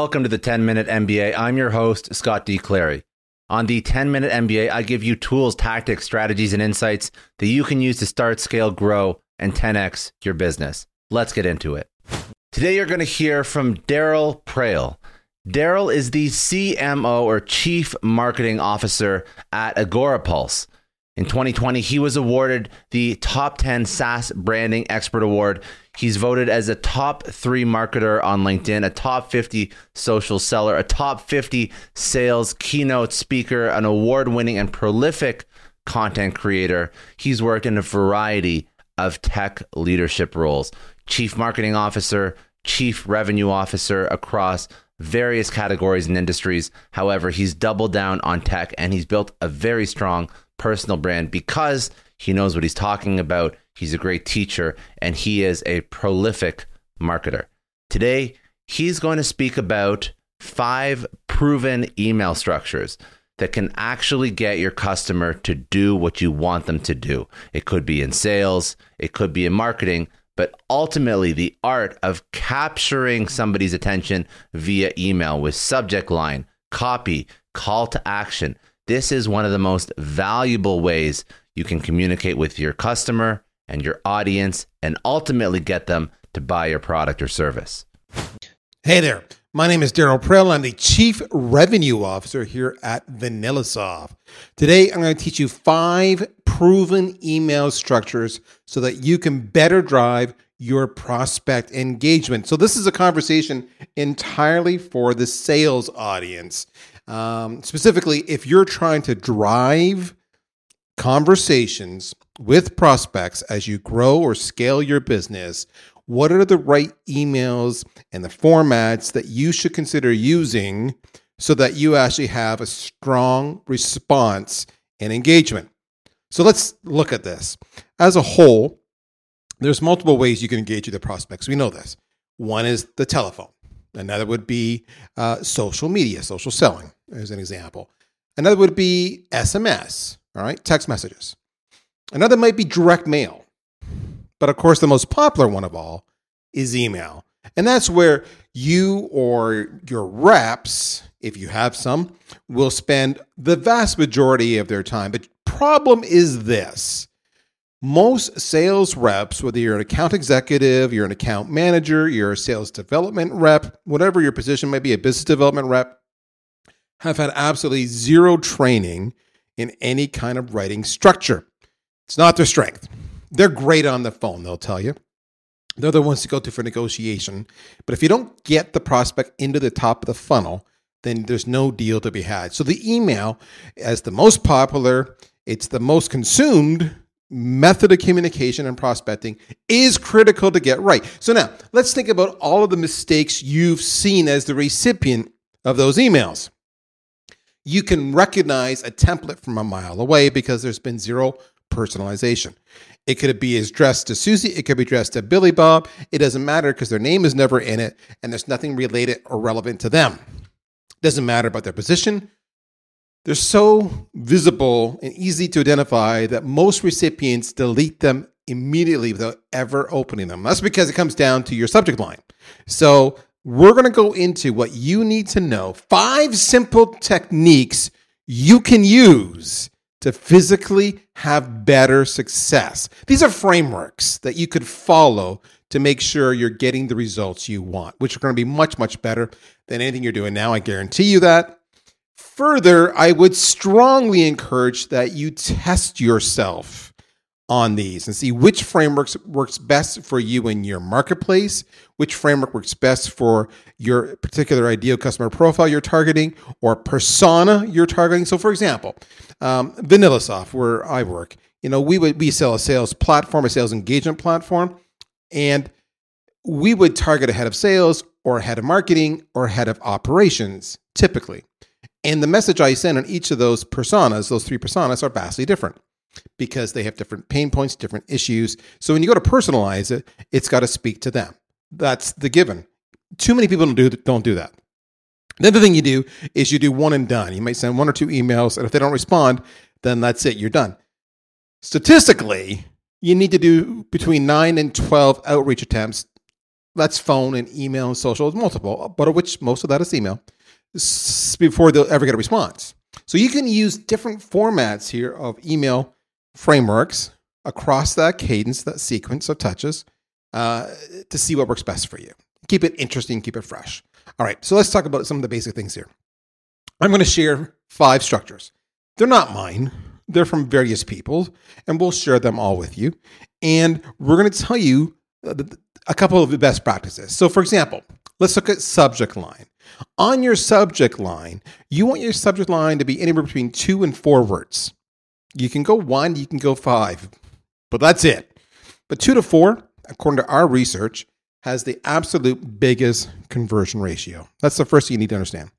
Welcome to the 10 Minute MBA. I'm your host, Scott D. Clary. On the 10 Minute MBA, I give you tools, tactics, strategies, and insights that you can use to start, scale, grow, and 10x your business. Let's get into it. Today, you're going to hear from Daryl Praill. Daryl is the CMO or Chief Marketing Officer at Agorapulse. In 2020, he was awarded the Top 10 SaaS Branding Expert Award. He's voted as a top three marketer on LinkedIn, a top 50 social seller, a top 50 sales keynote speaker, an award winning and prolific content creator. He's worked in a variety of tech leadership roles chief marketing officer, chief revenue officer across various categories and industries. However, he's doubled down on tech and he's built a very strong personal brand because he knows what he's talking about. He's a great teacher and he is a prolific marketer. Today, he's going to speak about five proven email structures that can actually get your customer to do what you want them to do. It could be in sales, it could be in marketing, but ultimately the art of capturing somebody's attention via email with subject line, copy, call to action. This is one of the most valuable ways you can communicate with your customer and your audience and ultimately get them to buy your product or service. Hey there. My name is Daryl Praill. I'm the Chief Revenue Officer here at VanillaSoft. Today, I'm going to teach you five proven email structures so that you can better drive your prospect engagement. So, this is a conversation entirely for the sales audience. Um, specifically, if you're trying to drive conversations with prospects as you grow or scale your business, what are the right emails and the formats that you should consider using so that you actually have a strong response and engagement? So let's look at this. As a whole, there's multiple ways you can engage with the prospects. We know this. One is the telephone. Another would be uh, social media, social selling, as an example. Another would be SMS, all right, text messages. Another might be direct mail. But of course, the most popular one of all is email. And that's where you or your reps, if you have some, will spend the vast majority of their time. But problem is this most sales reps, whether you're an account executive, you're an account manager, you're a sales development rep, whatever your position may be, a business development rep, have had absolutely zero training in any kind of writing structure. It's not their strength. They're great on the phone, they'll tell you. They're the ones to go to for negotiation. But if you don't get the prospect into the top of the funnel, then there's no deal to be had. So the email, as the most popular, it's the most consumed method of communication and prospecting is critical to get right. So now let's think about all of the mistakes you've seen as the recipient of those emails. You can recognize a template from a mile away because there's been zero personalization. It could be addressed to Susie, it could be addressed to Billy Bob. It doesn't matter because their name is never in it and there's nothing related or relevant to them. It doesn't matter about their position, they're so visible and easy to identify that most recipients delete them immediately without ever opening them. That's because it comes down to your subject line. So, we're going to go into what you need to know five simple techniques you can use to physically have better success. These are frameworks that you could follow to make sure you're getting the results you want, which are going to be much, much better than anything you're doing now. I guarantee you that. Further, I would strongly encourage that you test yourself on these and see which frameworks works best for you in your marketplace, which framework works best for your particular ideal customer profile you're targeting or persona you're targeting. So, for example, um, VanillaSoft, where I work, you know, we would we sell a sales platform, a sales engagement platform, and we would target a head of sales or a head of marketing or a head of operations typically. And the message I send on each of those personas, those three personas, are vastly different because they have different pain points, different issues. So when you go to personalize it, it's got to speak to them. That's the given. Too many people don't do, don't do that. The other thing you do is you do one and done. You might send one or two emails, and if they don't respond, then that's it, you're done. Statistically, you need to do between nine and 12 outreach attempts. That's phone and email and social, multiple, but of which most of that is email, before they'll ever get a response. So you can use different formats here of email frameworks across that cadence, that sequence of touches, uh, to see what works best for you. Keep it interesting, keep it fresh. All right, so let's talk about some of the basic things here. I'm going to share five structures. They're not mine, they're from various people, and we'll share them all with you. And we're going to tell you uh, a couple of the best practices. So, for example, let's look at subject line. On your subject line, you want your subject line to be anywhere between two and four words. You can go one, you can go five, but that's it. But two to four, according to our research, has the absolute biggest conversion ratio. That's the first thing you need to understand.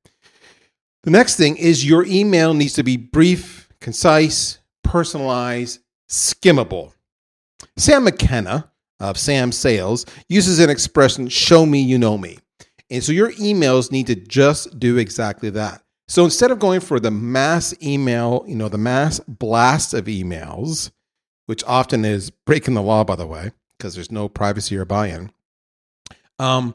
The next thing is your email needs to be brief, concise, personalized, skimmable. Sam McKenna of Sam Sales uses an expression, show me you know me. And so your emails need to just do exactly that. So instead of going for the mass email, you know, the mass blast of emails, which often is breaking the law, by the way, because there's no privacy or buy in, um,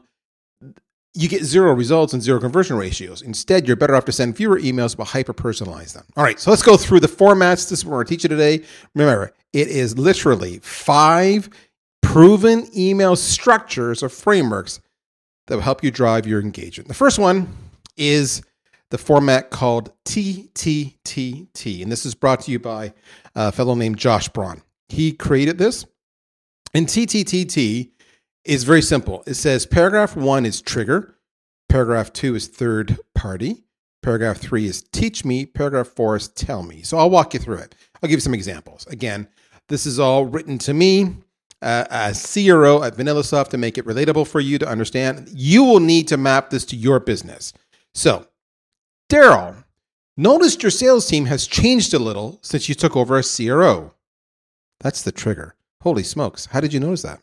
you get zero results and zero conversion ratios. Instead, you're better off to send fewer emails but hyper personalize them. All right, so let's go through the formats. This is what we're going to teach you today. Remember, it is literally five proven email structures or frameworks that will help you drive your engagement. The first one is the format called TTTT. And this is brought to you by a fellow named Josh Braun. He created this. And TTTT is very simple. It says paragraph one is trigger, paragraph two is third party, paragraph three is teach me, paragraph four is tell me. So I'll walk you through it. I'll give you some examples. Again, this is all written to me uh, as CRO at VanillaSoft to make it relatable for you to understand. You will need to map this to your business. So Daryl, noticed your sales team has changed a little since you took over as CRO. That's the trigger. Holy smokes, how did you notice that?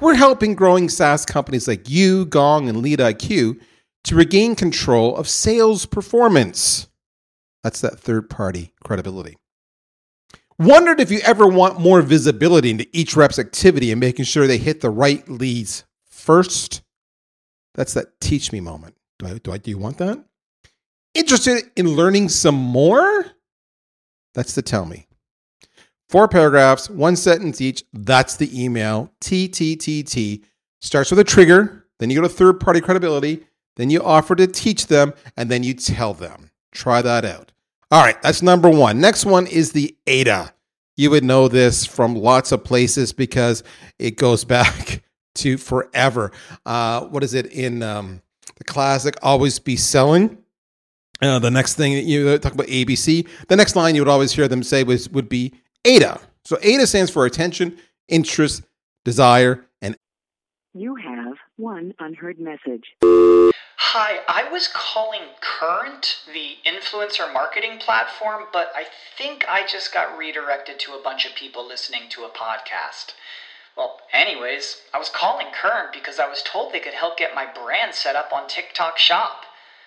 We're helping growing SaaS companies like you, Gong, and LeadIQ to regain control of sales performance. That's that third party credibility. Wondered if you ever want more visibility into each rep's activity and making sure they hit the right leads first. That's that teach me moment. Do I, do I do you want that? Interested in learning some more? That's the tell me. Four paragraphs, one sentence each. That's the email. TTTT starts with a trigger, then you go to third party credibility, then you offer to teach them, and then you tell them. Try that out. All right, that's number one. Next one is the AIDA. You would know this from lots of places because it goes back to forever. Uh, what is it in um, the classic? Always be selling. Uh, the next thing that you talk about ABC. The next line you would always hear them say was would be AIDA. So AIDA stands for attention, interest, desire, and You have one unheard message. Hi, I was calling Current, the influencer marketing platform, but I think I just got redirected to a bunch of people listening to a podcast. Well, anyways, I was calling Current because I was told they could help get my brand set up on TikTok Shop.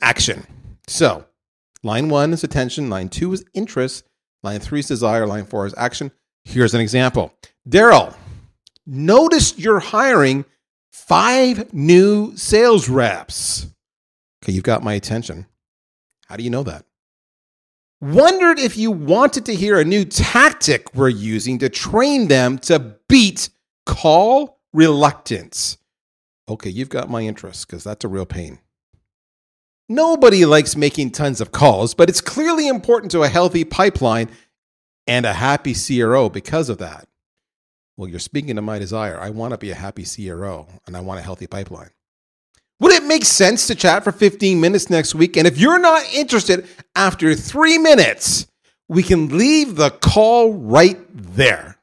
Action. So, line one is attention, line two is interest, line three is desire, line four is action. Here's an example Daryl, notice you're hiring five new sales reps. Okay, you've got my attention. How do you know that? Wondered if you wanted to hear a new tactic we're using to train them to beat call reluctance. Okay, you've got my interest because that's a real pain. Nobody likes making tons of calls, but it's clearly important to a healthy pipeline and a happy CRO because of that. Well, you're speaking to my desire. I want to be a happy CRO and I want a healthy pipeline. Would it make sense to chat for 15 minutes next week? And if you're not interested after three minutes, we can leave the call right there.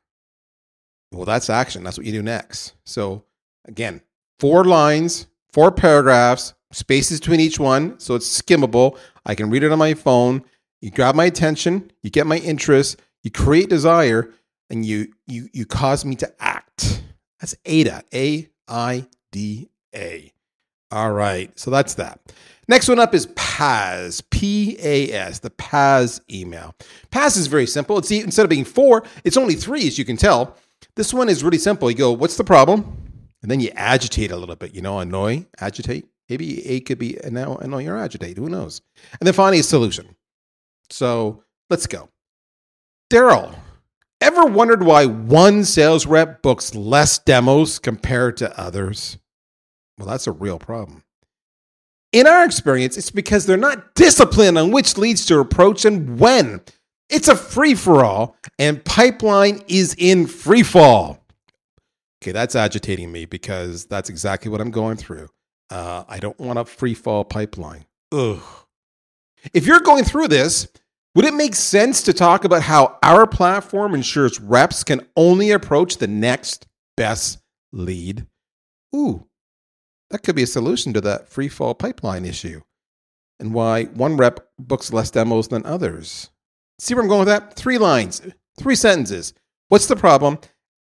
Well, that's action. That's what you do next. So, again, four lines, four paragraphs, spaces between each one. So it's skimmable. I can read it on my phone. You grab my attention, you get my interest, you create desire, and you you you cause me to act. That's AIDA. A I D A. All right. So that's that. Next one up is PAS. P A S. The PAS email. PAS is very simple. It's instead of being four, it's only three, as you can tell. This one is really simple. You go, what's the problem? And then you agitate a little bit, you know, annoy, agitate. Maybe A could be and now annoy or agitated. Who knows? And then finally, a solution. So let's go. Daryl, ever wondered why one sales rep books less demos compared to others? Well, that's a real problem. In our experience, it's because they're not disciplined on which leads to approach and when. It's a free for all, and pipeline is in free fall. Okay, that's agitating me because that's exactly what I'm going through. Uh, I don't want a free fall pipeline. Ugh. If you're going through this, would it make sense to talk about how our platform ensures reps can only approach the next best lead? Ooh, that could be a solution to that free fall pipeline issue and why one rep books less demos than others. See where I'm going with that? Three lines, three sentences. What's the problem?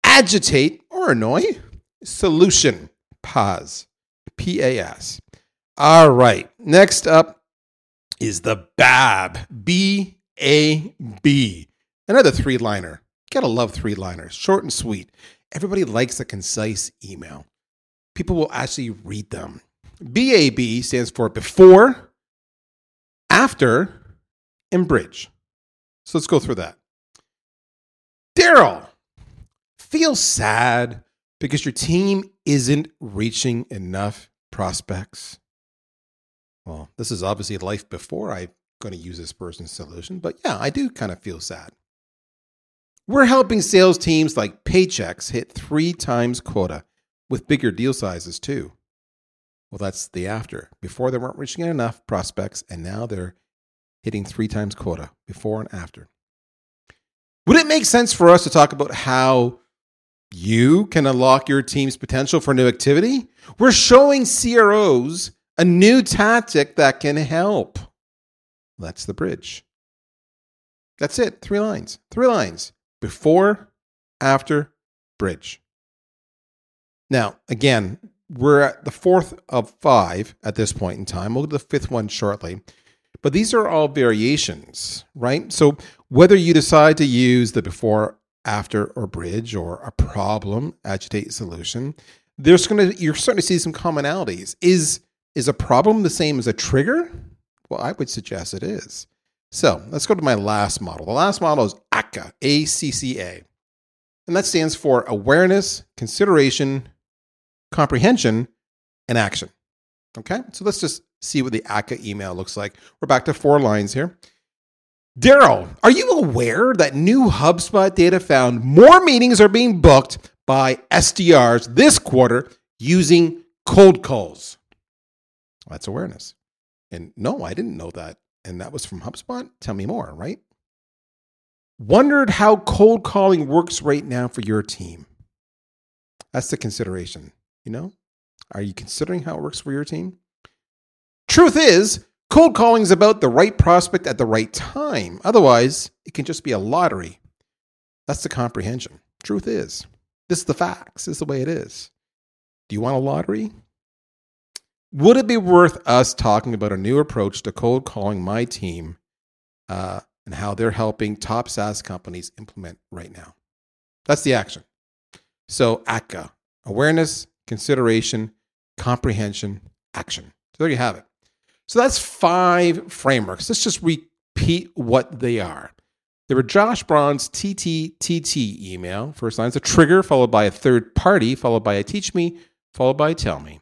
Agitate or annoy. Solution. Pause. P A S. All right. Next up is the BAB. B A B. Another three liner. Gotta love three liners. Short and sweet. Everybody likes a concise email. People will actually read them. BAB stands for before, after, and bridge. So let's go through that. Daryl, feel sad because your team isn't reaching enough prospects. Well, this is obviously life before I'm going to use this person's solution, but yeah, I do kind of feel sad. We're helping sales teams like Paychex hit three times quota with bigger deal sizes too. Well, that's the after. Before they weren't reaching enough prospects, and now they're hitting three times quota before and after. Would it make sense for us to talk about how you can unlock your team's potential for new activity? We're showing CROs a new tactic that can help. That's the bridge. That's it. Three lines. Three lines. Before, after, bridge. Now, again, we're at the fourth of five at this point in time. We'll get to the fifth one shortly. But these are all variations, right? So whether you decide to use the before, after, or bridge, or a problem, agitate, solution, there's gonna you're starting to see some commonalities. Is is a problem the same as a trigger? Well, I would suggest it is. So let's go to my last model. The last model is ACCA, A C C A. And that stands for awareness, consideration, comprehension, and action. Okay, so let's just see what the ACCA email looks like. We're back to four lines here. Daryl, are you aware that new HubSpot data found more meetings are being booked by SDRs this quarter using cold calls? That's awareness. And no, I didn't know that. And that was from HubSpot? Tell me more, right? Wondered how cold calling works right now for your team. That's the consideration. You know, are you considering how it works for your team? Truth is, cold calling is about the right prospect at the right time. Otherwise, it can just be a lottery. That's the comprehension. Truth is, this is the facts. This is the way it is. Do you want a lottery? Would it be worth us talking about a new approach to cold calling my team uh, and how they're helping top SaaS companies implement right now? That's the action. So, ACCA awareness, consideration, comprehension, action. So, there you have it. So, that's five frameworks. Let's just repeat what they are. There were Josh Braun's TTTT email. First line is a trigger, followed by a third party, followed by a teach me, followed by a tell me.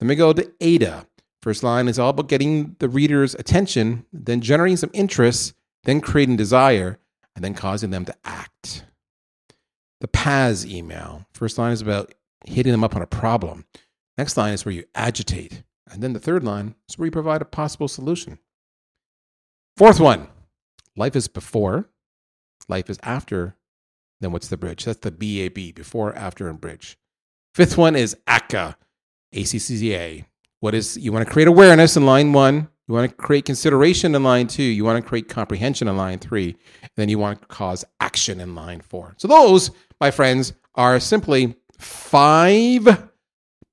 Then we go to AIDA. First line is all about getting the reader's attention, then generating some interest, then creating desire, and then causing them to act. The PAS email. First line is about hitting them up on a problem. Next line is where you agitate. And then the third line is where you provide a possible solution. Fourth one life is before, life is after, then what's the bridge? That's the BAB, before, after, and bridge. Fifth one is ACCA. ACCA. What is you want to create awareness in line one, you want to create consideration in line two, you want to create comprehension in line three, then you want to cause action in line four. So those, my friends, are simply five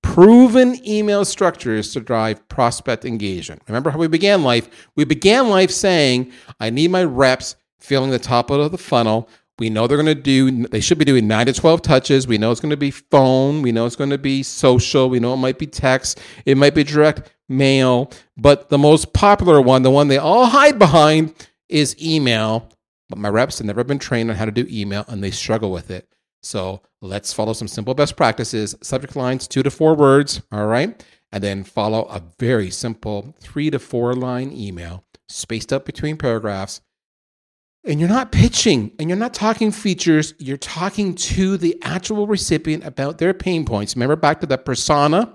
proven email structures to drive prospect engagement. Remember how we began life? We began life saying, I need my reps filling the top of the funnel. We know they're going to do, they should be doing nine to 12 touches. We know it's going to be phone. We know it's going to be social. We know it might be text. It might be direct mail. But the most popular one, the one they all hide behind, is email. But my reps have never been trained on how to do email and they struggle with it. So let's follow some simple best practices. Subject lines, two to four words. All right. And then follow a very simple three to four line email spaced up between paragraphs and you're not pitching and you're not talking features, you're talking to the actual recipient about their pain points. Remember back to that persona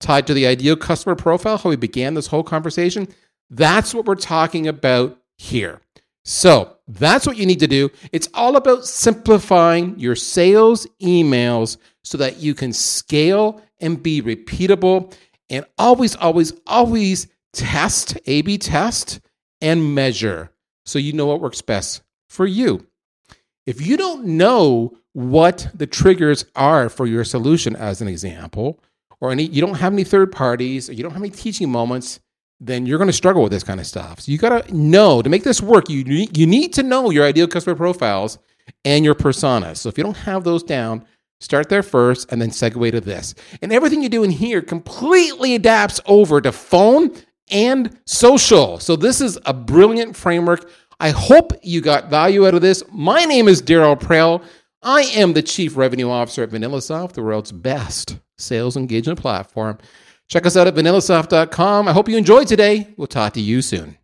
tied to the ideal customer profile, how we began this whole conversation? That's what we're talking about here. So that's what you need to do. It's all about simplifying your sales emails so that you can scale and be repeatable and always, always, always test, A B test, and measure so you know what works best for you. If you don't know what the triggers are for your solution, as an example, or any, you don't have any third parties, or you don't have any teaching moments, then you're going to struggle with this kind of stuff. So you got to know to make this work. You need, you need to know your ideal customer profiles and your personas. So if you don't have those down, start there first, and then segue to this. And everything you do in here completely adapts over to phone and social. So, this is a brilliant framework. I hope you got value out of this. My name is Daryl Praill. I am the Chief Revenue Officer at VanillaSoft, the world's best sales engagement platform. Check us out at vanillasoft.com. I hope you enjoyed today. We'll talk to you soon.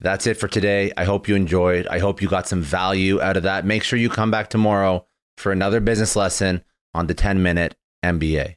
That's it for today. I hope you enjoyed. I hope you got some value out of that. Make sure you come back tomorrow for another business lesson on the 10 minute MBA.